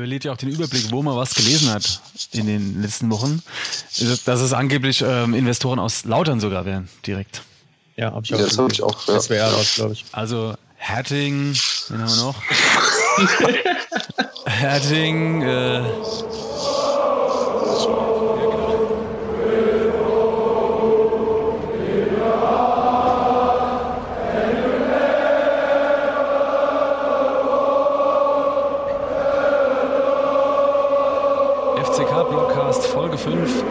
verliert ja auch den Überblick, wo man was gelesen hat in den letzten Wochen. Dass es angeblich ähm, Investoren aus Lautern sogar wären, direkt. Ja, habe ich auch. Das habe ich auch. Ja. Das wäre was, glaube ich. Also Herting, wen haben wir noch? Herting, äh, 5.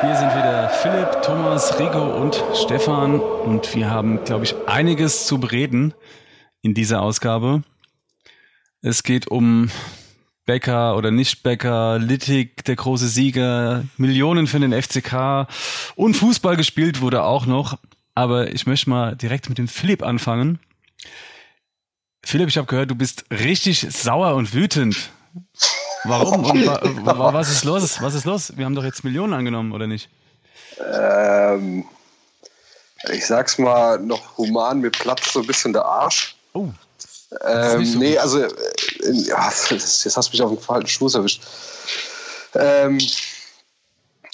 Hier sind wieder Philipp, Thomas, Rico und Stefan und wir haben, glaube ich, einiges zu bereden in dieser Ausgabe. Es geht um Becker oder Nicht-Becker, Littig, der große Sieger, Millionen für den FCK und Fußball gespielt wurde auch noch. Aber ich möchte mal direkt mit dem Philipp anfangen. Philipp, ich habe gehört, du bist richtig sauer und wütend. Warum? Und wa wa was ist los? Was ist los? Wir haben doch jetzt Millionen angenommen, oder nicht? Ähm, ich sag's mal noch human, mir platzt so ein bisschen der Arsch. Oh. Ähm, so nee, gut. also, äh, ja, jetzt hast du mich auf den falschen Fuß erwischt. Ähm,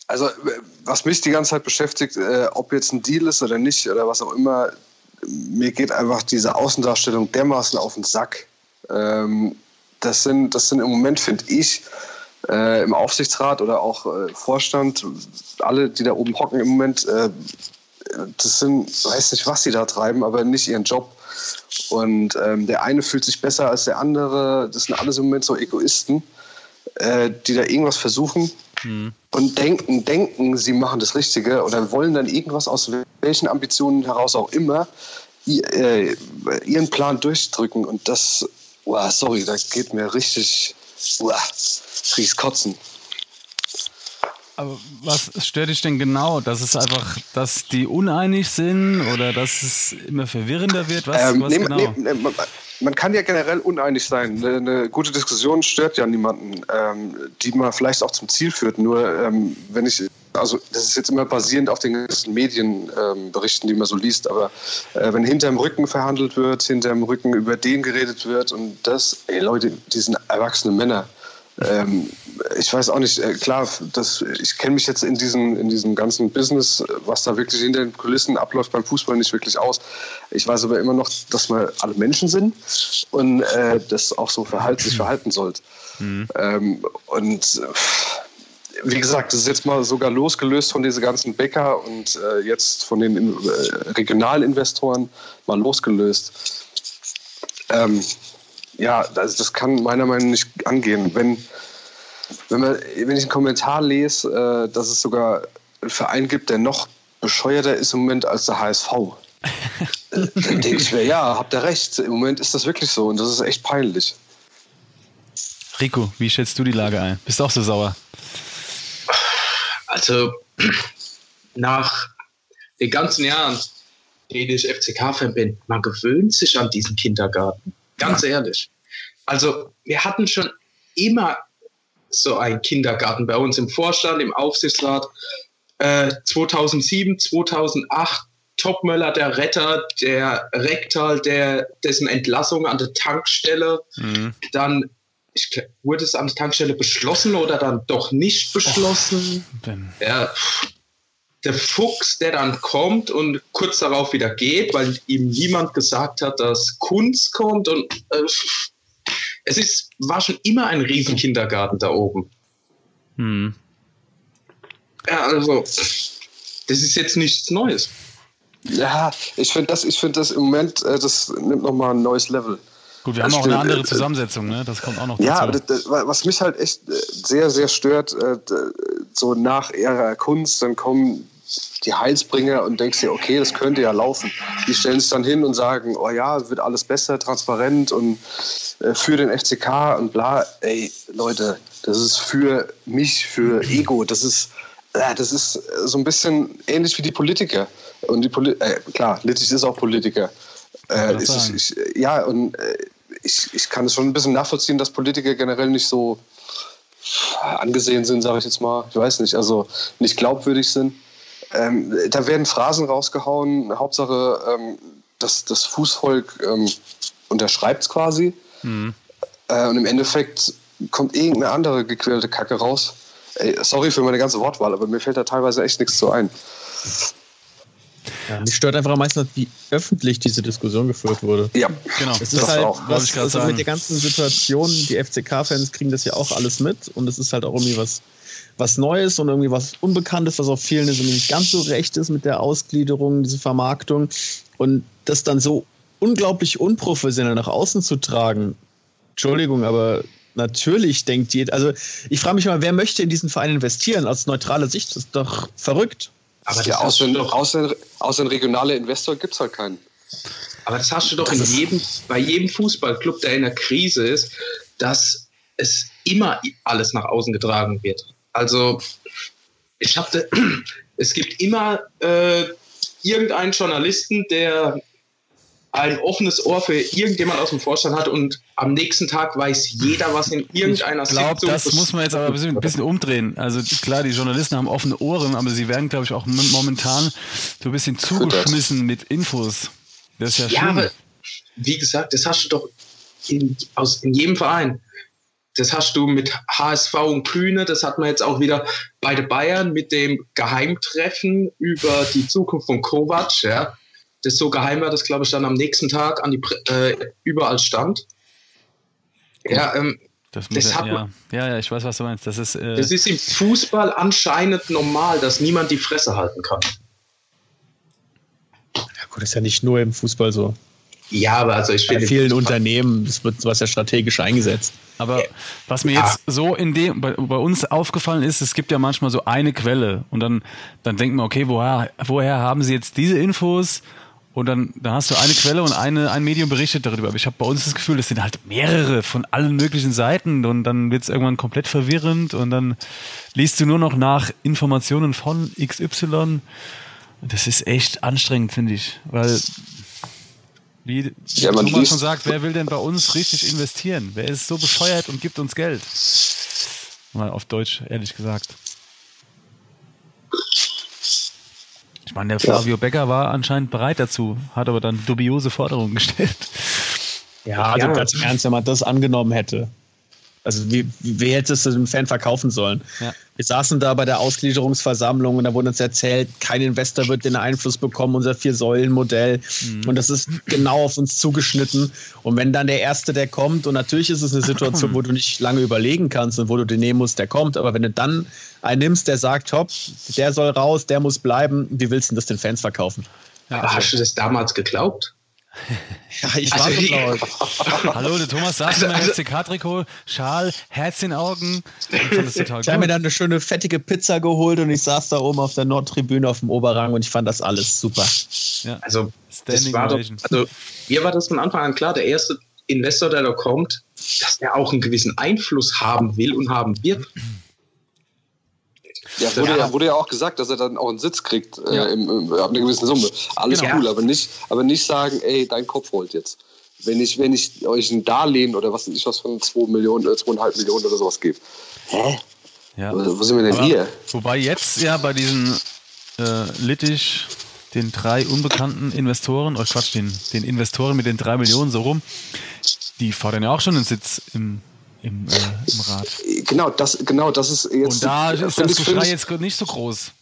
also, was mich die ganze Zeit beschäftigt, äh, ob jetzt ein Deal ist oder nicht oder was auch immer, mir geht einfach diese Außendarstellung dermaßen auf den Sack. Ähm, das sind, das sind im Moment, finde ich, äh, im Aufsichtsrat oder auch äh, Vorstand, alle, die da oben hocken im Moment, äh, das sind, weiß nicht, was sie da treiben, aber nicht ihren Job. Und ähm, der eine fühlt sich besser als der andere. Das sind alles im Moment so Egoisten, äh, die da irgendwas versuchen mhm. und denken, denken, sie machen das Richtige oder wollen dann irgendwas aus welchen Ambitionen heraus auch immer äh, ihren Plan durchdrücken. Und das Uah, sorry, da geht mir richtig. Uah, riecht kotzen. Aber was stört dich denn genau? Dass es einfach, dass die uneinig sind oder dass es immer verwirrender wird? Was, ähm, was nee, genau? Nee, nee, man, kann ja generell uneinig sein. Eine, eine gute Diskussion stört ja niemanden, ähm, die man vielleicht auch zum Ziel führt. Nur ähm, wenn ich also das ist jetzt immer basierend auf den ganzen Medienberichten, ähm, die man so liest, aber äh, wenn hinterm Rücken verhandelt wird, hinterm Rücken über den geredet wird und das, ey Leute, die sind erwachsene Männer. Ähm, ich weiß auch nicht, äh, klar, das, ich kenne mich jetzt in diesem, in diesem ganzen Business, was da wirklich hinter den Kulissen abläuft beim Fußball, nicht wirklich aus. Ich weiß aber immer noch, dass wir alle Menschen sind und äh, das auch so verhalten, sich verhalten sollte. Mhm. Ähm, und wie gesagt, das ist jetzt mal sogar losgelöst von diesen ganzen Bäcker und äh, jetzt von den äh, regionalen Investoren mal losgelöst. Ähm, ja, also das kann meiner Meinung nach nicht angehen. Wenn, wenn, man, wenn ich einen Kommentar lese, äh, dass es sogar einen Verein gibt, der noch bescheuerter ist im Moment als der HSV, dann denke ich mir, ja, habt ihr recht. Im Moment ist das wirklich so und das ist echt peinlich. Rico, wie schätzt du die Lage ein? Bist du auch so sauer? Also nach den ganzen Jahren, die ich FCK-Fan bin, man gewöhnt sich an diesen Kindergarten. Ganz ja. ehrlich. Also wir hatten schon immer so einen Kindergarten bei uns im Vorstand, im Aufsichtsrat. Äh, 2007, 2008 Topmöller, der Retter, der Rektal, der, dessen Entlassung an der Tankstelle. Mhm. Dann ich, wurde es an der Tankstelle beschlossen oder dann doch nicht beschlossen? Oh, ja, der Fuchs, der dann kommt und kurz darauf wieder geht, weil ihm niemand gesagt hat, dass Kunst kommt und äh, es ist, war schon immer ein Riesenkindergarten da oben. Hm. Ja, also, das ist jetzt nichts Neues. Ja, ich finde das, find das im Moment, äh, das nimmt nochmal ein neues Level. Gut, wir das haben auch eine andere äh, Zusammensetzung, ne? Das kommt auch noch dazu. Ja, aber das, was mich halt echt äh, sehr, sehr stört, äh, so nach Ära Kunst, dann kommen die Heilsbringer und denkst dir, okay, das könnte ja laufen. Die stellen sich dann hin und sagen, oh ja, wird alles besser, transparent und für den FCK und bla. Ey, Leute, das ist für mich, für Ego, das ist, das ist so ein bisschen ähnlich wie die Politiker. Und die Poli äh, klar, Littich ist auch Politiker. Äh, ist, ich, ja, und äh, ich, ich kann es schon ein bisschen nachvollziehen, dass Politiker generell nicht so angesehen sind, sage ich jetzt mal. Ich weiß nicht, also nicht glaubwürdig sind. Ähm, da werden Phrasen rausgehauen, Hauptsache ähm, das, das Fußvolk ähm, unterschreibt es quasi. Mhm. Äh, und im Endeffekt kommt irgendeine andere gequälte Kacke raus. Ey, sorry für meine ganze Wortwahl, aber mir fällt da teilweise echt nichts zu ein. Ja, mich stört einfach am meisten, wie öffentlich diese Diskussion geführt wurde. Ja, genau. Es ist halt, auch, was, also mit der ganzen Situation, die FCK-Fans kriegen das ja auch alles mit und es ist halt auch irgendwie was, was Neues und irgendwie was Unbekanntes, was auf vielen irgendwie nicht ganz so recht ist mit der Ausgliederung, diese Vermarktung. Und das dann so unglaublich unprofessionell nach außen zu tragen, Entschuldigung, aber natürlich denkt jeder, also ich frage mich mal, wer möchte in diesen Verein investieren? Aus neutraler Sicht das ist doch verrückt. Aber ja, außer, doch, außer, außer ein regionaler Investor gibt es halt keinen. Aber das hast du doch in jedem, bei jedem Fußballclub, der in der Krise ist, dass es immer alles nach außen getragen wird. Also ich habe, es gibt immer äh, irgendeinen Journalisten, der ein offenes Ohr für irgendjemand aus dem Vorstand hat und am nächsten Tag weiß jeder, was in irgendeiner Ich glaube, das muss man jetzt aber ein bisschen, ein bisschen, umdrehen. Also klar, die Journalisten haben offene Ohren, aber sie werden, glaube ich, auch momentan so ein bisschen zugeschmissen mit Infos. Das ist ja, ja aber wie gesagt, das hast du doch in, aus, in jedem Verein. Das hast du mit HSV und Kühne, das hat man jetzt auch wieder bei den Bayern mit dem Geheimtreffen über die Zukunft von Kovac, ja das so geheim war, dass, glaube ich, dann am nächsten Tag an die äh, überall stand. Ja, ähm, das, das hat ja, ja, ja, ich weiß, was du meinst. Das ist, äh das ist im Fußball anscheinend normal, dass niemand die Fresse halten kann. Ja gut, das ist ja nicht nur im Fußball so. Ja, aber also ich finde. Bei vielen Unternehmen, das wird sowas ja strategisch eingesetzt. Aber was mir jetzt so in dem, bei, bei, uns aufgefallen ist, es gibt ja manchmal so eine Quelle und dann, dann denkt man, okay, woher, woher haben sie jetzt diese Infos? Und dann, dann hast du eine Quelle und eine, ein Medium berichtet darüber. Aber ich habe bei uns das Gefühl, es sind halt mehrere von allen möglichen Seiten und dann wird es irgendwann komplett verwirrend und dann liest du nur noch nach Informationen von XY. Das ist echt anstrengend, finde ich. Weil, wie ja, man Thomas schon sagt, wer will denn bei uns richtig investieren? Wer ist so bescheuert und gibt uns Geld? Mal auf Deutsch, ehrlich gesagt. Ich meine, der Flavio ja. Becker war anscheinend bereit dazu, hat aber dann dubiose Forderungen gestellt. Ja, also ja. ganz im Ernst, wenn man das angenommen hätte. Also wie, wie hätte es dem Fan verkaufen sollen? Ja. Wir saßen da bei der Ausgliederungsversammlung und da wurde uns erzählt, kein Investor wird den Einfluss bekommen, unser Vier-Säulen-Modell. Mhm. Und das ist genau auf uns zugeschnitten. Und wenn dann der Erste, der kommt, und natürlich ist es eine Situation, wo du nicht lange überlegen kannst und wo du den nehmen musst, der kommt, aber wenn du dann einen nimmst, der sagt, hopp, der soll raus, der muss bleiben, wie willst du das den Fans verkaufen? Ja, hast du das damals geglaubt? Ja, ich also, war so Hallo, der Thomas saß also, in meinem also, FCK-Trikot, Schal, Herz in Augen. Ich, habe mir dann eine schöne fettige Pizza geholt und ich saß da oben auf der Nordtribüne auf dem Oberrang und ich fand das alles super. Ja. Also, das war doch, also, mir war das von Anfang an klar, der erste Investor, der da kommt, dass er auch einen gewissen Einfluss haben will und haben wird. Ja, wurde ja, wurde ja auch gesagt, dass er dann auch einen Sitz kriegt äh, ja. im, im, ab einer gewissen Summe. Alles genau. cool, aber nicht, aber nicht sagen, ey, dein Kopf rollt jetzt. Wenn ich, wenn ich euch ein Darlehen oder was weiß ich was von 2 Millionen, äh, 2,5 Millionen oder sowas gebe. Hä? Ja. Wo, wo sind wir denn aber, hier? Wobei jetzt ja bei diesen äh, Littich, den drei unbekannten Investoren, oh Quatsch, den, den Investoren mit den drei Millionen so rum, die fordern ja auch schon einen Sitz im im, äh, im Rat. Genau, das, genau, das ist jetzt. Und da ist das Geschrei jetzt nicht so groß.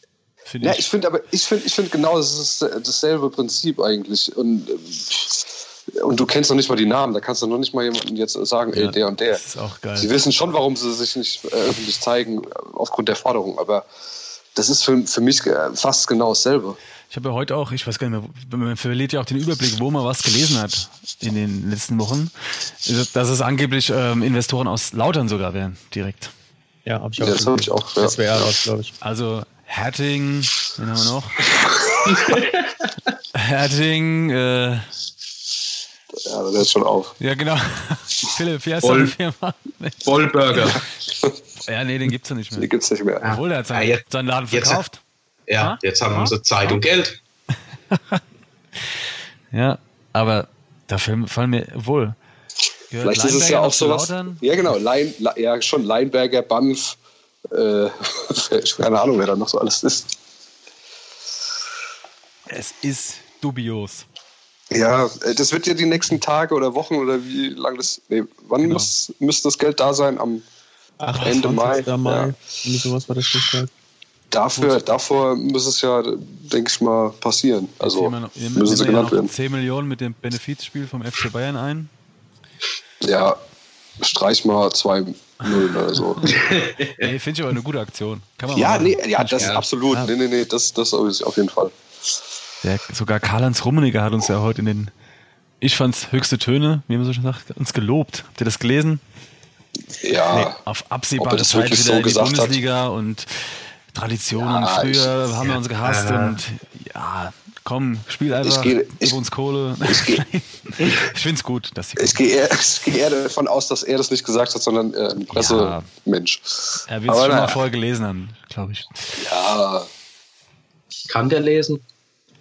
Ja, ich, ich finde aber, ich finde, ich finde genau, das ist dasselbe Prinzip eigentlich. Und, äh, und du kennst noch nicht mal die Namen, da kannst du noch nicht mal jemanden jetzt sagen, ja, ey, der und der. Das ist auch geil. Sie wissen schon, warum sie sich nicht äh, öffentlich zeigen, aufgrund der Forderung, aber das ist für, für mich fast genau dasselbe. Ich habe ja heute auch, ich weiß gar nicht mehr, man verliert ja auch den Überblick, wo man was gelesen hat in den letzten Wochen, dass es angeblich ähm, Investoren aus Lautern sogar wären, direkt. Ja, habe ich auch. Ja, das habe ich auch. Ja. Das wäre raus, glaube ich. Also Herting, wen haben wir noch? Herting, äh, ja, das hört schon auf. Ja, genau. Philipp, wie heißt Voll, Firma? Vollburger. ja, nee, den gibt's ja nicht mehr. Den gibt's nicht mehr. Obwohl, er hat seinen, ja, jetzt, seinen Laden verkauft. Ja, ja? jetzt haben ja? sie Zeit und Geld. ja, aber da fallen mir wohl. Vielleicht ist es ja auch sowas. Ja, genau. Lein, ja, schon Leinberger, Banff. Äh, keine Ahnung, wer da noch so alles ist. Es ist dubios. Ja, äh, das wird ja die nächsten Tage oder Wochen oder wie lange das. Nee, wann genau. muss, müsste das Geld da sein? Am Ach, Ende Mai. Mai. Ja. sowas war das Stichwort. Dafür, davor muss es ja, denke ich mal, passieren. Also noch, müssen sie genannt werden. 10 Millionen mit dem Benefizspiel vom FC Bayern ein. Ja, streich mal 2 0 oder so. nee, finde ich aber eine gute Aktion. ja, nee, ja, das ist absolut. Ja. Nee, nee, nee, das, das auf jeden Fall. Der, sogar Karl-Heinz Rummeniger hat uns ja heute in den, ich fand's höchste Töne, wie man so schon sagt, uns gelobt. Habt ihr das gelesen? Ja. Nee, auf absehbare Zeit wieder so in die Bundesliga hat. und Traditionen. Ja, Früher ich, haben wir uns gehasst äh, und ja, komm, spiel einfach, ich geh, gib uns Kohle. Ich, geh, ich finde es gut, dass sie. Ich gehe eher, geh eher, davon aus, dass er das nicht gesagt hat, sondern äh, ein Pressemensch. Ja, er wird es schon mal vorher gelesen haben, glaube ich. Ja. Kann der lesen?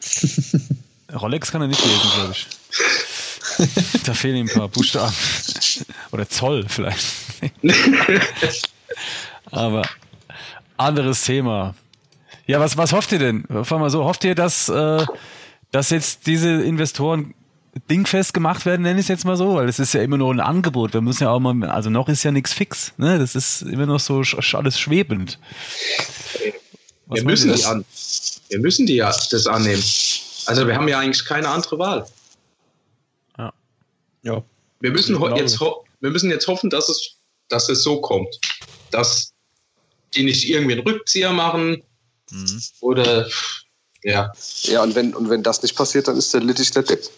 Rolex kann er nicht lesen, glaube ich. da fehlen ihm ein paar Buchstaben. Oder Zoll vielleicht. Aber anderes Thema. Ja, was, was hofft ihr denn? Fangen wir so, hofft ihr, dass, äh, dass jetzt diese Investoren dingfest gemacht werden, nenne ich es jetzt mal so, weil es ist ja immer nur ein Angebot. Wir müssen ja auch mal, also noch ist ja nichts fix, ne? Das ist immer noch so alles schwebend. Was wir müssen die an. Wir müssen die ja das annehmen. Also wir haben ja eigentlich keine andere Wahl. Ja. Ja. Wir müssen jetzt wir müssen jetzt hoffen, dass es, dass es so kommt. Dass die nicht irgendwie einen Rückzieher machen mhm. oder ja. Ja, und wenn, und wenn das nicht passiert, dann ist der Littich der Depp.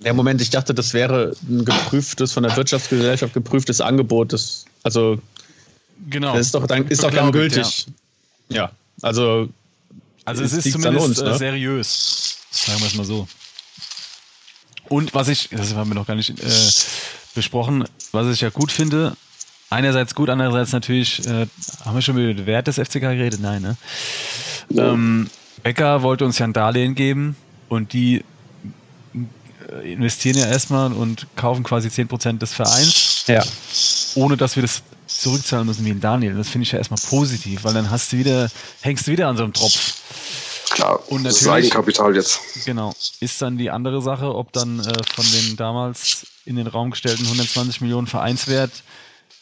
Ja, Moment, ich dachte, das wäre ein geprüftes, von der Wirtschaftsgesellschaft geprüftes Angebot. Das, also, genau. das ist doch dann, ist doch dann gültig. Ja. ja. also. Also, es ist zumindest uns, ne? seriös. Sagen wir es mal so. Und was ich, das haben wir noch gar nicht äh, besprochen, was ich ja gut finde, einerseits gut, andererseits natürlich, äh, haben wir schon über den Wert des FCK geredet? Nein, ne? Ja. Ähm, Becker wollte uns ja ein Darlehen geben und die äh, investieren ja erstmal und kaufen quasi 10% des Vereins. Ja. Ohne dass wir das zurückzahlen müssen wie ein Daniel. Das finde ich ja erstmal positiv, weil dann hast du wieder, hängst du wieder an so einem Tropf. Klar, und natürlich, das Eigenkapital jetzt. Genau. Ist dann die andere Sache, ob dann äh, von den damals in den Raum gestellten 120 Millionen Vereinswert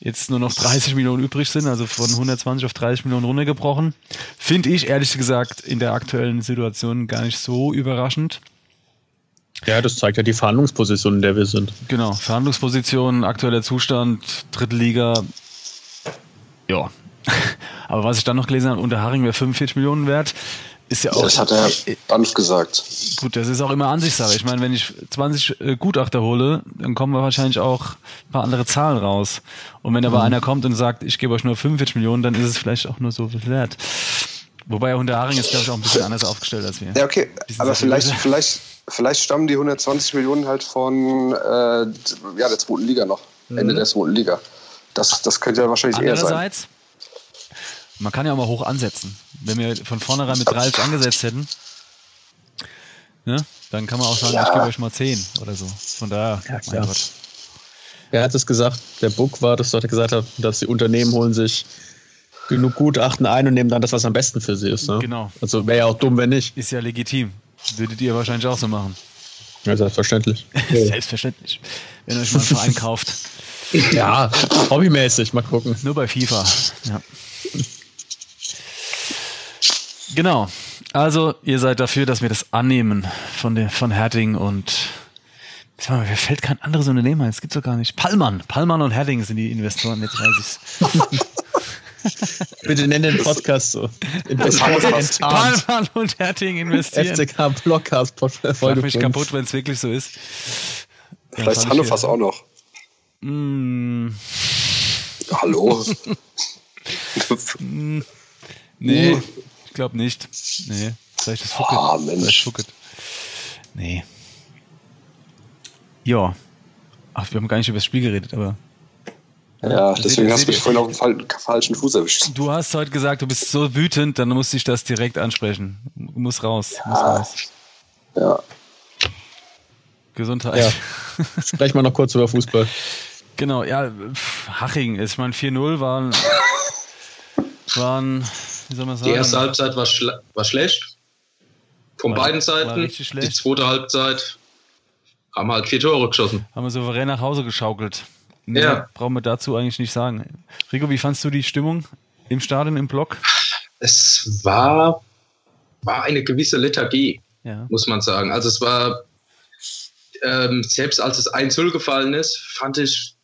jetzt nur noch 30 Millionen übrig sind, also von 120 auf 30 Millionen runtergebrochen. Finde ich ehrlich gesagt in der aktuellen Situation gar nicht so überraschend. Ja, das zeigt ja die Verhandlungsposition, in der wir sind. Genau, Verhandlungsposition, aktueller Zustand, dritte Liga. Ja. Aber was ich dann noch gelesen habe, unter Haring wäre 45 Millionen wert. Ist ja auch, das hat er Banff gesagt. Gut, das ist auch immer Ansichtssache. Ich meine, wenn ich 20 äh, Gutachter hole, dann kommen wir wahrscheinlich auch ein paar andere Zahlen raus. Und wenn aber mhm. einer kommt und sagt, ich gebe euch nur 45 Millionen, dann ist es vielleicht auch nur so viel wert. Wobei Hundeharing ist, glaube ich, auch ein bisschen anders aufgestellt als wir. Ja, okay. Aber vielleicht, vielleicht, vielleicht stammen die 120 Millionen halt von äh, ja, der zweiten Liga noch. Mhm. Ende der zweiten Liga. Das, das könnte ja wahrscheinlich eher sein. Man kann ja auch mal hoch ansetzen. Wenn wir von vornherein mit 30 angesetzt hätten, ne, dann kann man auch sagen, ja. ich gebe euch mal 10 oder so. Von daher, ja, mein Gott. Er hat es gesagt, der Book war, dass er gesagt hat, dass die Unternehmen holen sich genug Gutachten ein und nehmen dann das, was am besten für sie ist. Ne? Genau. Also wäre ja auch dumm, wenn nicht. Ist ja legitim. Würdet ihr wahrscheinlich auch so machen. Ja, selbstverständlich. selbstverständlich. Wenn ihr euch mal einen Verein kauft. Ja, hobbymäßig, mal gucken. Nur bei FIFA. Ja. Genau. Also, ihr seid dafür, dass wir das annehmen von, der, von Herting und mal, mir fällt kein anderes Unternehmen ein. Es gibt doch gar nicht. Pallmann. Pallmann und Herting sind die Investoren, jetzt weiß ich's. Bitte nenn den Podcast so. Pallmann und Herting investieren. FCK Blockcast Folge mich kaputt, wenn es wirklich so ist. Vielleicht Hannovers auch noch. Mm. Hallo. mm. nee. Uh. Ich glaube nicht. Nee. Vielleicht ist Fucket. Ah, Mensch. Fucket. Nee. Ja. Ach, wir haben gar nicht über das Spiel geredet, aber. Ja, deswegen seht, hast du mich vorhin auf dem falschen Fuß erwischt. Du hast heute gesagt, du bist so wütend, dann muss ich das direkt ansprechen. Muss raus. Ja. Muss raus. Ja. Gesundheit. Ja. Sprechen wir noch kurz über Fußball. Genau, ja, Haching, ich meine 4-0 waren, waren wie soll man sagen? Die erste Halbzeit war, schle war schlecht. von war, beiden Seiten. Die zweite Halbzeit haben halt vier Tore geschossen. Haben wir souverän nach Hause geschaukelt. Mehr ja. Brauchen wir dazu eigentlich nicht sagen. Rico, wie fandst du die Stimmung im Stadion, im Block? Es war, war eine gewisse Lethargie, ja. muss man sagen. Also es war, ähm, selbst als es 1-0 gefallen ist, fand ich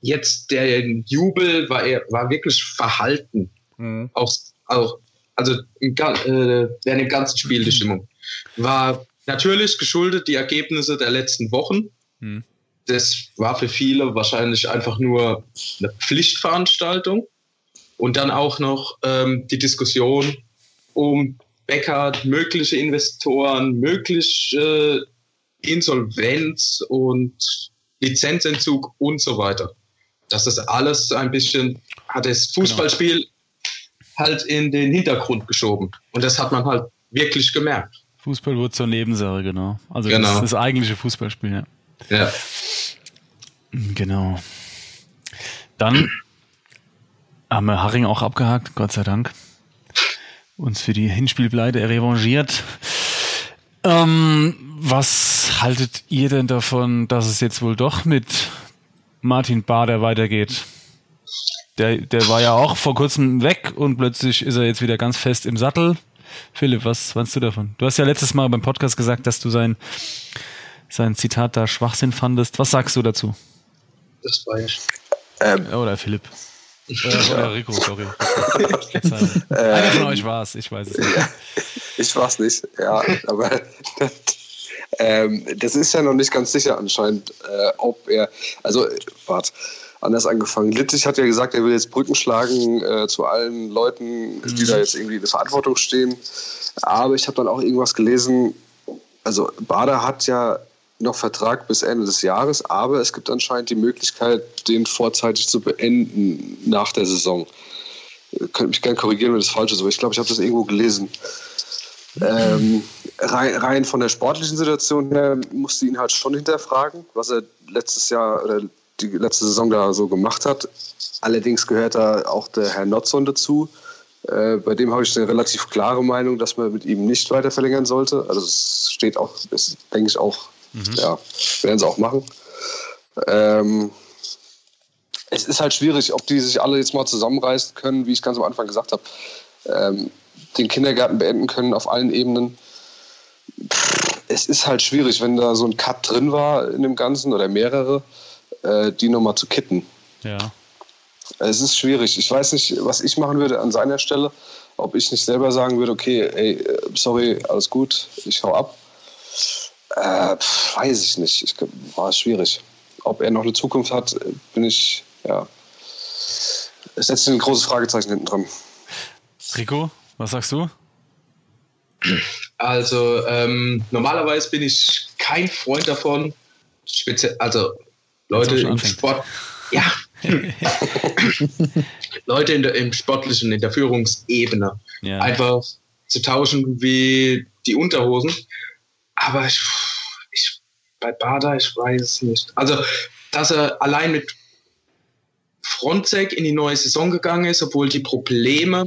jetzt der Jubel war, war wirklich verhalten. Mhm. Auch, auch, also im, äh, während dem ganzen Spiel die Stimmung. War natürlich geschuldet die Ergebnisse der letzten Wochen. Mhm. Das war für viele wahrscheinlich einfach nur eine Pflichtveranstaltung. Und dann auch noch ähm, die Diskussion um Becker, mögliche Investoren, mögliche äh, Insolvenz und Lizenzentzug und so weiter. Das ist alles ein bisschen, hat das Fußballspiel genau. Halt in den Hintergrund geschoben. Und das hat man halt wirklich gemerkt. Fußball wird zur Nebensache, genau. Also genau. das, das eigentliche Fußballspiel, ja. Ja. Genau. Dann haben wir Haring auch abgehakt, Gott sei Dank. Uns für die Hinspielpleite revanchiert. Ähm, was haltet ihr denn davon, dass es jetzt wohl doch mit Martin Bader weitergeht? Der, der war ja auch vor kurzem weg und plötzlich ist er jetzt wieder ganz fest im Sattel. Philipp, was meinst du davon? Du hast ja letztes Mal beim Podcast gesagt, dass du sein, sein Zitat da Schwachsinn fandest. Was sagst du dazu? Das war ich. Ähm, oder Philipp. Äh, oder Rico, sorry. Einer von euch war es, ich weiß es nicht. ich war es nicht, ja, aber ähm, das ist ja noch nicht ganz sicher anscheinend, äh, ob er, also, warte, anders angefangen. Littich hat ja gesagt, er will jetzt Brücken schlagen äh, zu allen Leuten, die mhm. da jetzt irgendwie in der Verantwortung stehen. Aber ich habe dann auch irgendwas gelesen, also Bader hat ja noch Vertrag bis Ende des Jahres, aber es gibt anscheinend die Möglichkeit, den vorzeitig zu beenden nach der Saison. Ihr könnt mich gerne korrigieren, wenn das falsch ist, aber ich glaube, ich habe das irgendwo gelesen. Ähm, rein, rein, von der sportlichen Situation her musste ihn halt schon hinterfragen, was er letztes Jahr oder die letzte Saison da so gemacht hat. Allerdings gehört da auch der Herr Notzon dazu. Äh, bei dem habe ich eine relativ klare Meinung, dass man mit ihm nicht weiter verlängern sollte. Also es steht auch, das denke ich auch Mhm. Ja, werden sie auch machen. Ähm, es ist halt schwierig, ob die sich alle jetzt mal zusammenreißen können, wie ich ganz am Anfang gesagt habe, ähm, den Kindergarten beenden können auf allen Ebenen. es ist halt schwierig, wenn da so ein Cut drin war in dem Ganzen oder mehrere, äh, die nochmal zu kitten. Ja. Es ist schwierig. Ich weiß nicht, was ich machen würde an seiner Stelle. Ob ich nicht selber sagen würde, okay, ey, sorry, alles gut, ich hau ab. Äh, weiß ich nicht. Ich, war schwierig. Ob er noch eine Zukunft hat, bin ich, ja. Es setzt ein großes Fragezeichen hinten dran. Rico, was sagst du? Also, ähm, normalerweise bin ich kein Freund davon, speziell, also Leute im Sport, ja, Leute in der, im Sportlichen, in der Führungsebene ja. einfach zu tauschen wie die Unterhosen. Aber ich, ich, bei Bader, ich weiß es nicht. Also, dass er allein mit Fronzek in die neue Saison gegangen ist, obwohl die Probleme,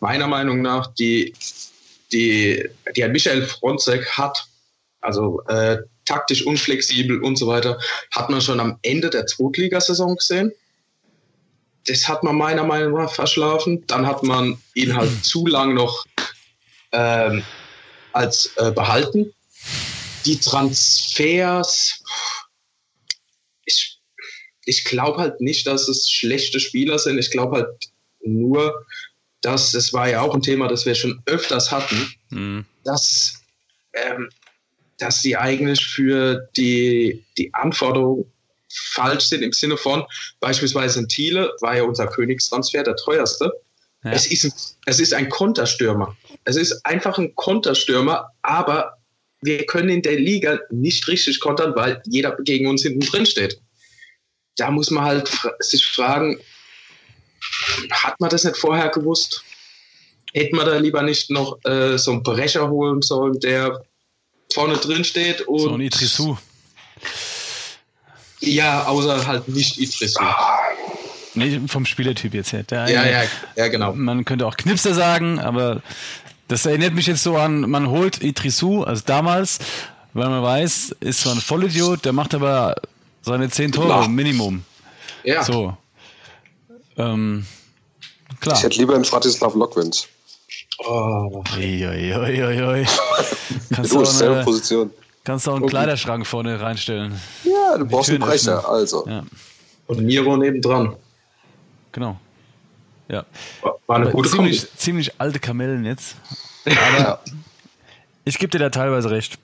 meiner Meinung nach, die, die, die Michael Fronzek hat, also äh, taktisch unflexibel und so weiter, hat man schon am Ende der Zweitligasaison gesehen. Das hat man meiner Meinung nach verschlafen. Dann hat man ihn halt zu lang noch ähm, als äh, behalten die Transfers, ich, ich glaube halt nicht, dass es schlechte Spieler sind. Ich glaube halt nur, dass, es war ja auch ein Thema, das wir schon öfters hatten, mhm. dass, ähm, dass sie eigentlich für die, die Anforderungen falsch sind im Sinne von, beispielsweise in Thiele war ja unser Königstransfer der teuerste. Ja. Es, ist, es ist ein Konterstürmer. Es ist einfach ein Konterstürmer, aber wir können in der Liga nicht richtig kontern, weil jeder gegen uns hinten drin steht. Da muss man halt sich fragen, hat man das nicht vorher gewusst? Hätte man da lieber nicht noch äh, so einen Brecher holen sollen, der vorne drin steht und. So ein Idrisu. Ja, außer halt nicht Idrisu. Nee, vom Spielertyp jetzt her. Der, ja, ja, ja, genau. Man könnte auch Knipser sagen, aber Das erinnert mich jetzt so an, man holt Itrisu, also damals, weil man weiß, ist zwar ein Vollidiot, der macht aber seine zehn Tore klar. Minimum. Ja. So. Ähm, klar. Ich hätte lieber einen Fratislav Lokwins. Oh. Ui, ui, ui, ui. Kannst du, auch eine, Position. Kannst du auch einen okay. Kleiderschrank vorne reinstellen. Ja, du brauchst einen Brecher, also. Ja. Und Miro nebendran. Genau. Ja. War eine gute ziemlich, ziemlich alte Kamellen jetzt. Aber ich gebe dir da teilweise recht.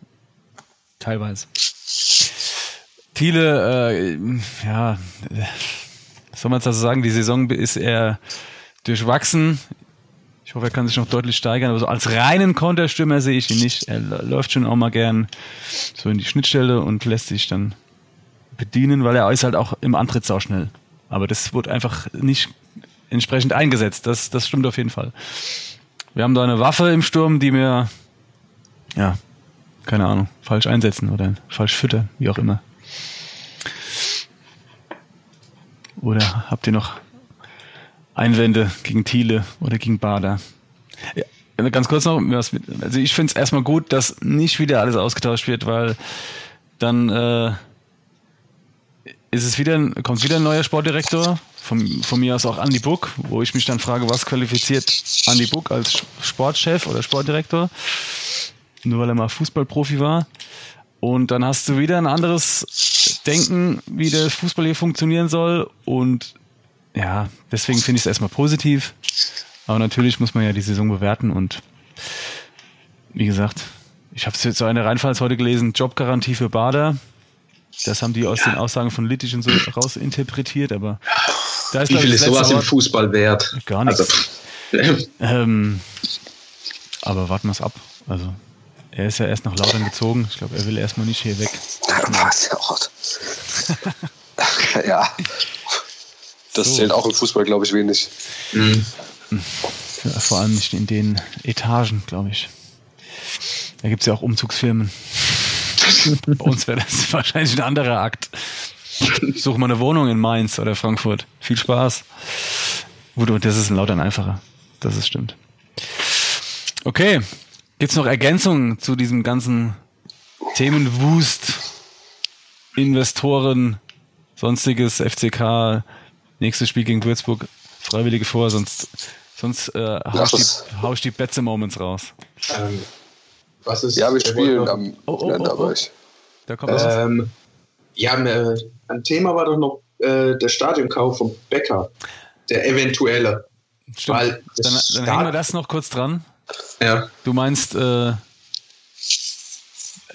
Teilweise. Thiele, äh, ja, soll man das sagen, die Saison ist eher durchwachsen. Ich hoffe, er kann sich noch deutlich steigern, aber so als reinen Konterstürmer sehe ich ihn nicht. Er läuft schon auch mal gern so in die Schnittstelle und lässt sich dann bedienen, weil er ist halt auch im Antritt sau schnell. Aber das wird einfach nicht entsprechend eingesetzt. Das, das stimmt auf jeden Fall. Wir haben da eine Waffe im Sturm, die wir, ja, keine Ahnung, falsch einsetzen oder falsch füttern, wie auch immer. Oder habt ihr noch Einwände gegen Thiele oder gegen Bader? Ja, ganz kurz noch, also ich finde es erstmal gut, dass nicht wieder alles ausgetauscht wird, weil dann äh, ist es wieder, kommt wieder ein neuer Sportdirektor, von, von mir aus auch Andy Buck, wo ich mich dann frage, was qualifiziert Andy Buck als Sportchef oder Sportdirektor? Nur weil er mal Fußballprofi war. Und dann hast du wieder ein anderes Denken, wie der Fußball hier funktionieren soll. Und ja, deswegen finde ich es erstmal positiv. Aber natürlich muss man ja die Saison bewerten und wie gesagt, ich habe es jetzt so eine Reinfalls heute gelesen, Jobgarantie für Bader. Das haben die aus ja. den Aussagen von Littich und so rausinterpretiert, aber da ist, Wie viel ist sowas im Fußball wert? Gar nichts. Also, ähm, aber warten wir es ab. Also, er ist ja erst nach Lautern gezogen. Ich glaube, er will erstmal nicht hier weg. Was? ja. Das so. zählt auch im Fußball, glaube ich, wenig. Mhm. vor allem nicht in den Etagen, glaube ich. Da gibt es ja auch Umzugsfirmen. Bei uns wäre das wahrscheinlich ein anderer Akt. Ich suche mal eine Wohnung in Mainz oder Frankfurt. Viel Spaß. Gut, und das ist ein Lautern einfacher. Das ist stimmt. Okay. Gibt's noch Ergänzungen zu diesem ganzen Themenwust? Investoren, sonstiges FCK, nächstes Spiel gegen Würzburg, Freiwillige vor, sonst, sonst äh, hau, ich die, hau ich die Betze Moments raus. Ähm, was ist, ja, wir spielen am oh, oh, oh, oh. Da kommt ähm, ja, äh, ein Thema war doch noch äh, der Stadionkauf von Becker, der eventuelle. Stimmt. Weil dann, dann hängen wir das noch kurz dran. Ja. Du meinst, äh,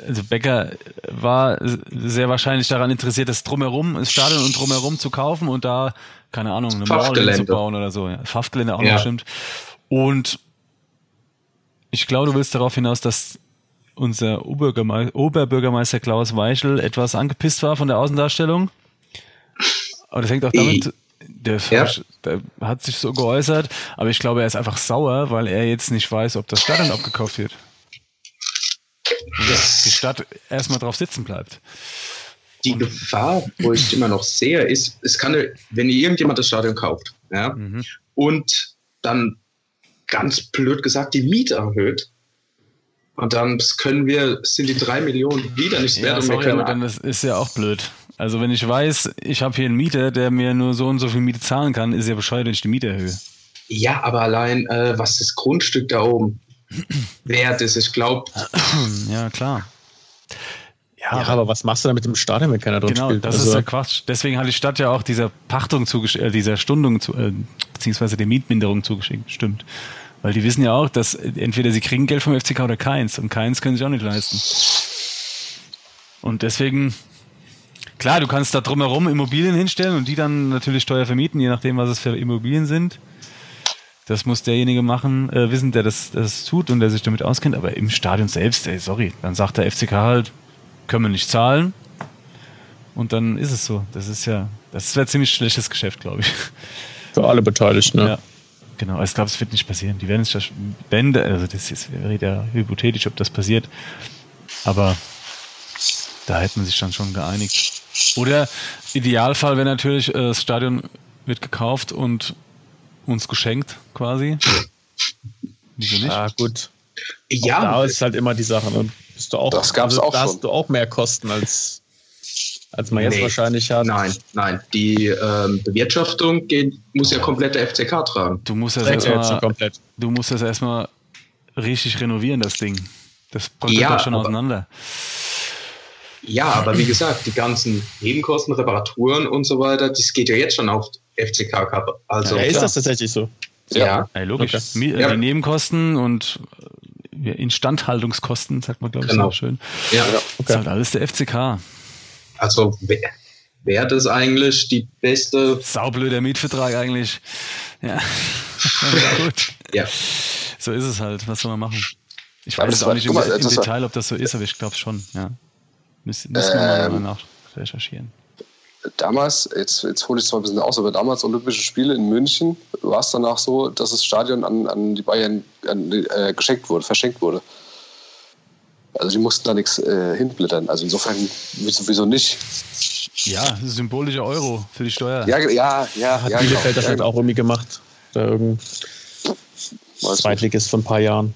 also Becker war sehr wahrscheinlich daran interessiert, das drumherum, das Stadion und drumherum zu kaufen und da, keine Ahnung, eine Mauer zu bauen oder so. Ja. Pfaffgelände auch ja. noch stimmt. Und ich glaube, du willst darauf hinaus, dass unser Oberbürgermeister, Oberbürgermeister Klaus Weichel etwas angepisst war von der Außendarstellung. Aber das hängt auch damit, der, ja. der, hat sich so geäußert, aber ich glaube, er ist einfach sauer, weil er jetzt nicht weiß, ob das Stadion abgekauft wird. Und die Stadt erstmal drauf sitzen bleibt. Die Und Gefahr, wo ich immer noch sehe, ist, es kann, wenn irgendjemand das Stadion kauft, ja, mhm. und dann ganz blöd gesagt die Miete erhöht, und dann können wir, sind die drei Millionen wieder nicht wert. Ja, sorry, aber dann ist, ist ja auch blöd. Also wenn ich weiß, ich habe hier einen Mieter, der mir nur so und so viel Miete zahlen kann, ist ja bescheuert, wenn ich die Miete erhöhe. Ja, aber allein, äh, was das Grundstück da oben wert ist, ich glaube. Ja, klar. Ja, ja, aber was machst du da mit dem Stadion, wenn keiner drin genau, spielt? das also ist ja Quatsch. Deswegen hat die Stadt ja auch dieser Pachtung zugeschickt, äh, dieser Stundung, zu, äh, beziehungsweise der Mietminderung zugeschickt. Stimmt. Weil die wissen ja auch, dass entweder sie kriegen Geld vom FCK oder keins. Und keins können sie auch nicht leisten. Und deswegen, klar, du kannst da drumherum Immobilien hinstellen und die dann natürlich teuer vermieten, je nachdem, was es für Immobilien sind. Das muss derjenige machen, äh, wissen, der das, das tut und der sich damit auskennt. Aber im Stadion selbst, ey, sorry, dann sagt der FCK halt, können wir nicht zahlen. Und dann ist es so. Das ist ja, das wäre ziemlich schlechtes Geschäft, glaube ich. Für alle Beteiligten, ne? Ja. Genau, also ich glaube, es wird nicht passieren. Die werden es ja, wenn, also das ist, wäre ja hypothetisch, ob das passiert. Aber da hätte man sich dann schon geeinigt. Oder Idealfall wäre natürlich, äh, das Stadion wird gekauft und uns geschenkt quasi. Wieso nicht? Ja, gut. Ja. Da ist halt immer die Sache. Ne? Bist du auch, das gab's also, auch da schon. hast du auch mehr Kosten als, als man nee. jetzt wahrscheinlich hat. Nein, nein. Die ähm, Bewirtschaftung geht, muss ja komplett der FCK tragen. Du musst das erstmal. Du musst das erstmal richtig renovieren, das Ding. Das kommt ja schon auseinander. Ja, aber wie gesagt, die ganzen Nebenkosten, Reparaturen und so weiter, das geht ja jetzt schon auf FCK Cup. Also ja, ist das tatsächlich so? Ja, ja. ja logisch. Okay. Die Nebenkosten und Instandhaltungskosten, sagt man, glaube ich, genau. auch schön. Ja, okay. Das ist halt alles der FCK. Also wäre das eigentlich die beste. Saublöder Mietvertrag eigentlich. Ja. gut. Ja. So ist es halt. Was soll man machen? Ich weiß es auch nicht im, mal, im Detail, ob das so ist, aber ich glaube schon, ja. Müssen, müssen wir ähm, mal nach recherchieren damals, jetzt, jetzt hole ich es mal ein bisschen aus, aber damals Olympische Spiele in München war es danach so, dass das Stadion an, an die Bayern an, äh, geschenkt wurde, verschenkt wurde. Also die mussten da nichts äh, hinblättern. Also insofern sowieso nicht. Ja, symbolischer Euro für die Steuer. Ja, ja, ja. Hat ja, Bielefeld genau. das ja, halt auch irgendwie gemacht. Da irgendein Zweitligist von ein paar Jahren.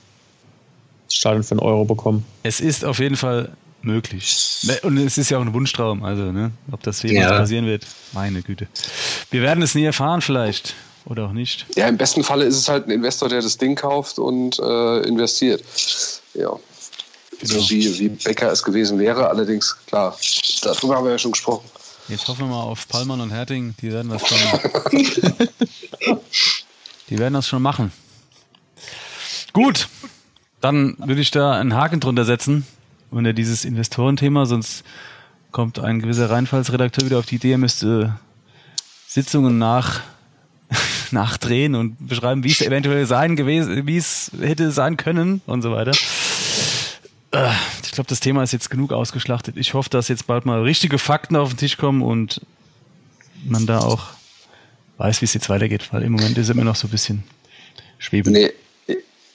Das Stadion für einen Euro bekommen. Es ist auf jeden Fall möglich. Ne, und es ist ja auch ein Wunschtraum, also, ne? ob das jemals ja. passieren wird. Meine Güte. Wir werden es nie erfahren, vielleicht. Oder auch nicht. Ja, im besten Falle ist es halt ein Investor, der das Ding kauft und äh, investiert. Ja. Genau. So wie, wie Becker es gewesen wäre. Allerdings, klar, darüber haben wir ja schon gesprochen. Jetzt hoffen wir mal auf Pallmann und Herting, die werden das schon. die werden das schon machen. Gut, dann würde ich da einen Haken drunter setzen unter dieses Investorenthema, sonst kommt ein gewisser Rheinfallsredakteur wieder auf die Idee, er müsste Sitzungen nach, nachdrehen und beschreiben, wie es eventuell sein gewesen, wie es hätte sein können und so weiter. Äh, ich glaube, das Thema ist jetzt genug ausgeschlachtet. Ich hoffe, dass jetzt bald mal richtige Fakten auf den Tisch kommen und man da auch weiß, wie es jetzt weitergeht, weil im Moment ist es immer noch so ein bisschen schwebend. Nee,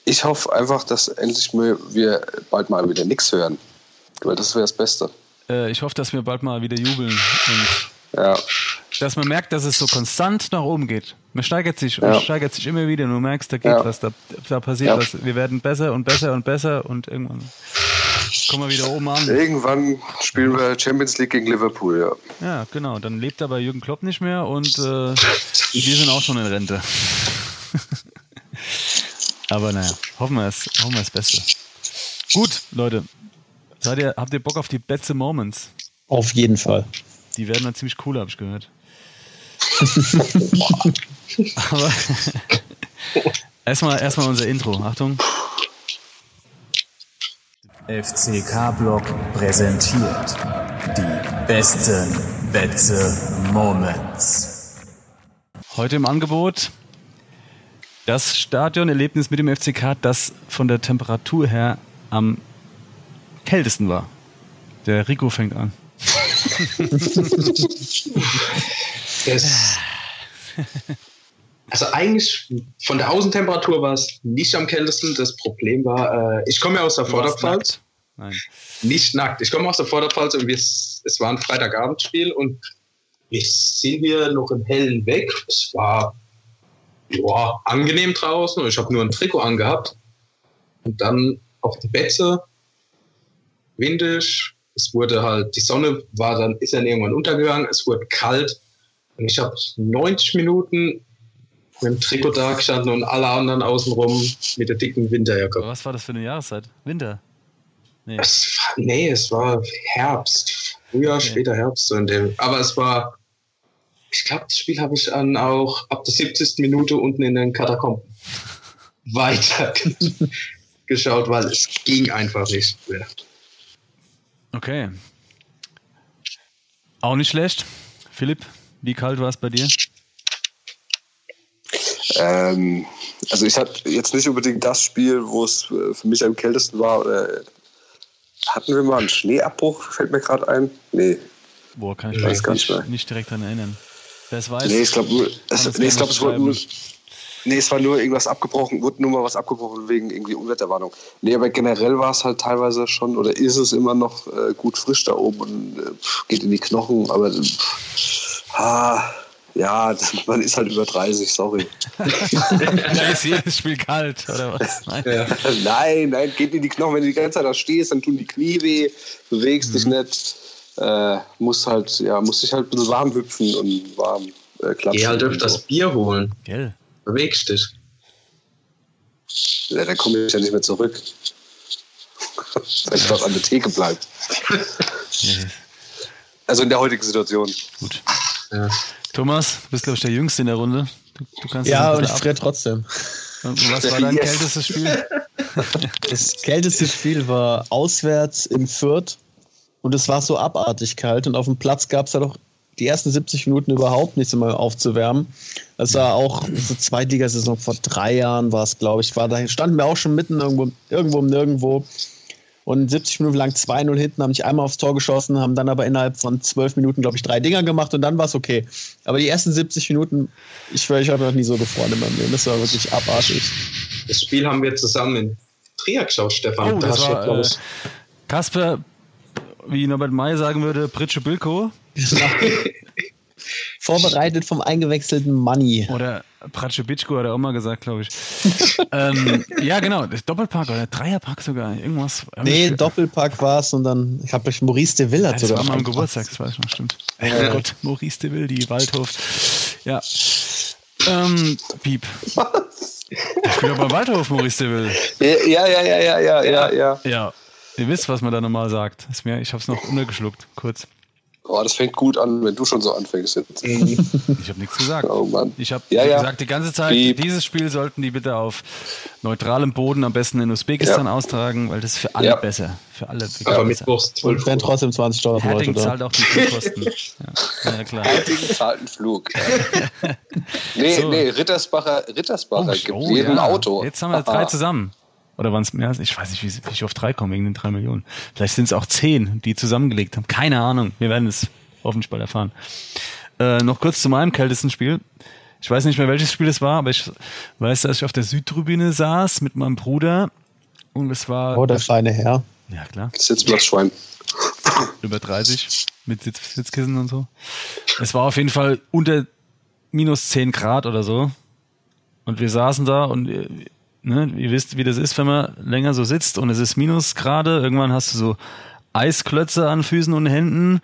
ich hoffe einfach, dass endlich wir bald mal wieder nichts hören. Weil das wäre das Beste. Äh, ich hoffe, dass wir bald mal wieder jubeln und ja. dass man merkt, dass es so konstant nach oben geht. Man steigert sich und ja. steigert sich immer wieder und du merkst, da geht ja. was, da, da passiert was. Wir werden besser und besser und besser und irgendwann kommen wir wieder oben an. Irgendwann spielen wir Champions League gegen Liverpool, ja. Ja, genau. Dann lebt aber Jürgen Klopp nicht mehr und äh, wir sind auch schon in Rente. aber naja, hoffen wir es, hoffen wir das Beste. Gut, Leute, Seid ihr, habt ihr Bock auf die Betze Moments? Auf jeden Fall. Die werden dann ziemlich cool, habe ich gehört. Aber erstmal erstmal unser Intro. Achtung. FCK Blog präsentiert die besten Betze Moments. Heute im Angebot das Stadionerlebnis mit dem FCK, das von der Temperatur her am kältesten war. Der Rico fängt an. das, also eigentlich von der Außentemperatur war es nicht am kältesten. Das Problem war, äh, ich komme ja aus der Vorderpfalz. Nein. Nicht nackt. Ich komme aus der Vorderpfalz und wir, es war ein Freitagabendspiel und wir sind hier noch im Hellen weg. Es war boah, angenehm draußen und ich habe nur ein Trikot angehabt. Und dann auf die Betze windig. Es wurde halt, die Sonne war dann, ist dann irgendwann untergegangen, es wurde kalt. Und ich habe 90 Minuten mit dem Trikot da gestanden und alle anderen außenrum mit der dicken Winterjacke. Aber was war das für eine Jahreszeit? Winter? Nee, es war, nee, es war Herbst. Früher, okay. später Herbst. So in dem, aber es war, ich glaube, das Spiel habe ich dann auch ab der 70. Minute unten in den Katakomben weiter geschaut, weil es ging einfach nicht mehr. Okay. Auch nicht schlecht. Philipp, wie kalt war es bei dir? Ähm, also ich hatte jetzt nicht unbedingt das Spiel, wo es äh, für mich am kältesten war. Äh, hatten wir mal einen Schneeabbruch? Fällt mir gerade ein. Nee. Boah, kann ich mich nicht, nicht, direkt daran erinnern. Wer es weiß. Nee, ich glaube, es, nee, glaub, es wurde nur, Nee, es war nur irgendwas abgebrochen, wurde nur mal was abgebrochen wegen irgendwie Unwetterwarnung. Nee, aber generell war es halt teilweise schon oder ist es immer noch äh, gut frisch da oben und äh, geht in die Knochen, aber pff, ah, Ja, man ist halt über 30, sorry. da ist jedes Spiel kalt, oder was? Nein. Ja. nein, nein, geht in die Knochen. Wenn du die ganze Zeit da stehst, dann tun die Knie weh, bewegst mhm. dich nicht. Äh, musst halt, ja, musst dich halt ein bisschen warm hüpfen und warm äh, klatschen. Geh halt öfters so. Bier holen. Gell. Bewegst dich. Ja, dann komme ich ja nicht mehr zurück. Wenn ich doch an der Theke bleibt. also in der heutigen Situation. Gut. Ja. Thomas, du bist, glaube ich, der Jüngste in der Runde. Du, du ja, und ich friere trotzdem. Und was war dein yes. kältestes Spiel? Das kälteste Spiel war auswärts in Fürth. Und es war so abartig kalt. Und auf dem Platz gab es ja doch die ersten 70 Minuten überhaupt nichts um aufzuwärmen. Das war auch so Zweitligasaison vor drei Jahren war es, glaube ich. War, da standen wir auch schon mitten irgendwo, irgendwo nirgendwo und 70 Minuten lang 2-0 hinten, haben nicht einmal aufs Tor geschossen, haben dann aber innerhalb von 12 Minuten, glaube ich, drei Dinger gemacht und dann war es okay. Aber die ersten 70 Minuten, ich schwöre, ich habe noch nie so gefroren in meinem Leben. Das war wirklich abartig. Das Spiel haben wir zusammen in Trier geschaut, Stefan. Oh, das, das war, äh, Kasper, wie Norbert May sagen würde, Pritsche Bilko. Vorbereitet vom eingewechselten Money. Oder Pratschebitschko hat er auch mal gesagt, glaube ich. ähm, ja, genau, Doppelpack oder Dreierpack sogar, irgendwas. Nee, Doppelpack war es und dann, ich habe euch Maurice de Ville Das war mal am Geburtstag, das weiß ich noch, stimmt. Ja. Oh Gott, Maurice de Ville, die Waldhof. Ja. Ähm, Piep. Was? Ich spiele beim Waldhof, Maurice de Ville. Ja, ja, ja, ja, ja, ja, ja. Ja, ihr wisst, was man da normal sagt. ich habe es noch untergeschluckt, kurz. Oh, das fängt gut an, wenn du schon so anfängst jetzt. Ich habe nichts gesagt. Oh Mann. Ich habe ja, ja. gesagt die ganze Zeit, Piep. dieses Spiel sollten die bitte auf neutralem Boden am besten in Usbekistan ja. austragen, weil das ist für alle ja. besser. Für alle. Aber mit Wurst. Und wenn trotzdem 20 Dollar Herting zahlt auch die Flugkosten. ja. ja, klar. Herting zahlt einen Flug. nee, so. nee, Rittersbacher, Rittersbacher oh, gibt oh, jedem Auto. Jetzt haben wir drei zusammen. Oder waren es mehr? Ich weiß nicht, wie, wie ich auf drei komme wegen den drei Millionen. Vielleicht sind es auch zehn, die zusammengelegt haben. Keine Ahnung. Wir werden es hoffentlich bald erfahren. Äh, noch kurz zu meinem kältesten Spiel. Ich weiß nicht mehr, welches Spiel es war, aber ich weiß, dass ich auf der Südtribüne saß mit meinem Bruder und es war. Oh, der feine Herr. Ja, klar. Sitzplatzschwein. Über 30 mit Sitz, Sitzkissen und so. Es war auf jeden Fall unter minus 10 Grad oder so. Und wir saßen da und äh, ne, ihr wisst, wie das ist, wenn man länger so sitzt und es ist Minusgrade. Irgendwann hast du so Eisklötze an Füßen und Händen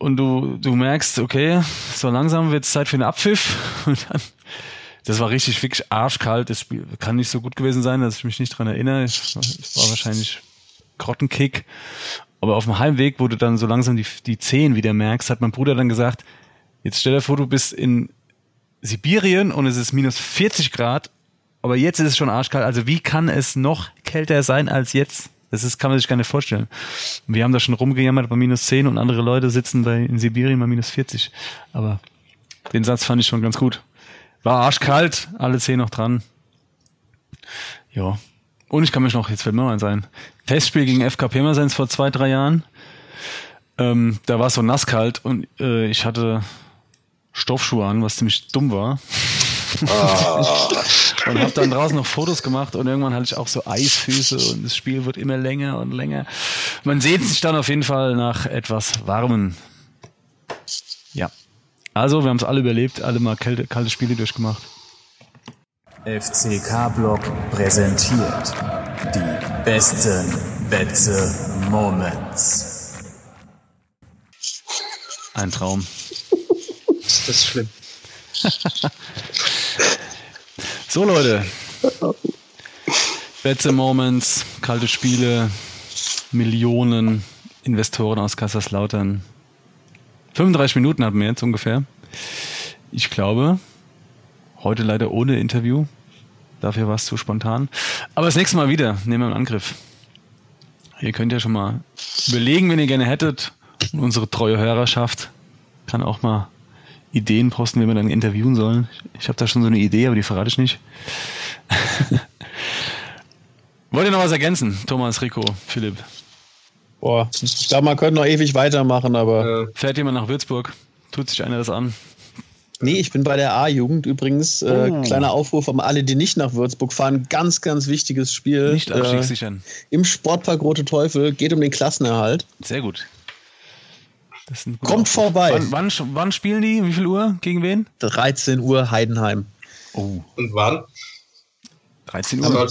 und du, du merkst, okay, so langsam wird es Zeit für einen Abpfiff. Und dann, das war richtig, wirklich arschkalt. Das Spiel kann nicht so gut gewesen sein, dass ich mich nicht dran erinnere. Es war wahrscheinlich Grottenkick. Aber auf dem Heimweg, wo du dann so langsam die, die Zehen wieder merkst, hat mein Bruder dann gesagt, jetzt stell dir vor, du bist in Sibirien und es ist minus 40 Grad aber jetzt ist es schon arschkalt. Also wie kann es noch kälter sein als jetzt? Das ist, kann man sich gar nicht vorstellen. Wir haben da schon rumgejammert bei minus 10 und andere Leute sitzen bei, in Sibirien bei minus 40. Aber den Satz fand ich schon ganz gut. War arschkalt, alle 10 noch dran. Ja. Und ich kann mich noch, jetzt fällt mir mal sein, Testspiel gegen FK Pirmasens vor zwei, drei Jahren. Ähm, da war es so nasskalt und äh, ich hatte Stoffschuhe an, was ziemlich dumm war. Und habe dann draußen noch Fotos gemacht und irgendwann hatte ich auch so Eisfüße und das Spiel wird immer länger und länger. Man sehnt sich dann auf jeden Fall nach etwas Warmen. Ja. Also, wir haben es alle überlebt, alle mal kalte, kalte Spiele durchgemacht. FCK-Block präsentiert die besten Betze Moments. Ein Traum. Ist das schlimm? so, Leute. Betze Moments, kalte Spiele, Millionen, Investoren aus Kaiserslautern. 35 Minuten hatten wir jetzt ungefähr. Ich glaube, heute leider ohne Interview. Dafür war es zu spontan. Aber das nächste Mal wieder nehmen wir einen Angriff. Ihr könnt ja schon mal überlegen, wenn ihr gerne hättet. Und unsere treue Hörerschaft kann auch mal Ideen posten, wie wir dann interviewen sollen. Ich habe da schon so eine Idee, aber die verrate ich nicht. Wollt ihr noch was ergänzen? Thomas, Rico, Philipp? Boah, ich glaube, man könnte noch ewig weitermachen, aber. Äh, fährt jemand nach Würzburg? Tut sich einer das an? Nee, ich bin bei der A-Jugend übrigens. Äh, oh. kleiner Aufruf an alle, die nicht nach Würzburg fahren. Ganz, ganz wichtiges Spiel. Nicht abstiegssichern. Äh, Im Sportpark Rote Teufel. Geht um den Klassenerhalt. Sehr gut. Kommt vorbei. Wann, wann, wann, spielen die? Wie viel Uhr? Gegen wen? 13 Uhr Heidenheim. Oh. Und wann? 13 Uhr.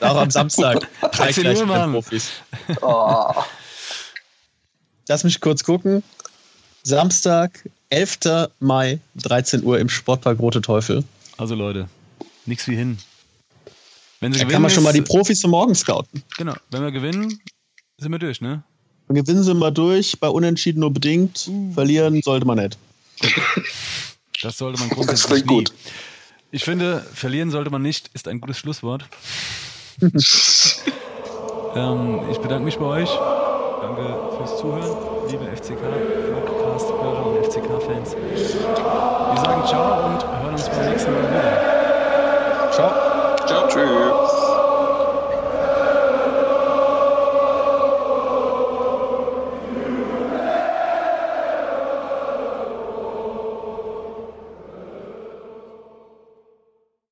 Auch am Samstag. 13 Uhr, Mann. Profis. Oh. Lass mich kurz gucken. Samstag, 11. Mai, 13 Uhr im Sportpark Rote Teufel. Also Leute, nichts wie hin. Wenn sie da gewinnen, kann man schon mal die Profis zum Morgen scouten. Genau, wenn wir gewinnen, sind wir durch, ne? Gewinnen sind wir durch, bei Unentschieden nur bedingt. Uh. Verlieren sollte man nicht. Das sollte man grundsätzlich das nie. gut. Ich finde, verlieren sollte man nicht, ist ein gutes Schlusswort. ähm, ich bedanke mich bei euch. Danke fürs Zuhören, liebe FCK-Podcast-Hörer und FCK-Fans. Wir sagen ciao und hören uns beim nächsten Mal wieder. Ciao. Ciao. Tschüss.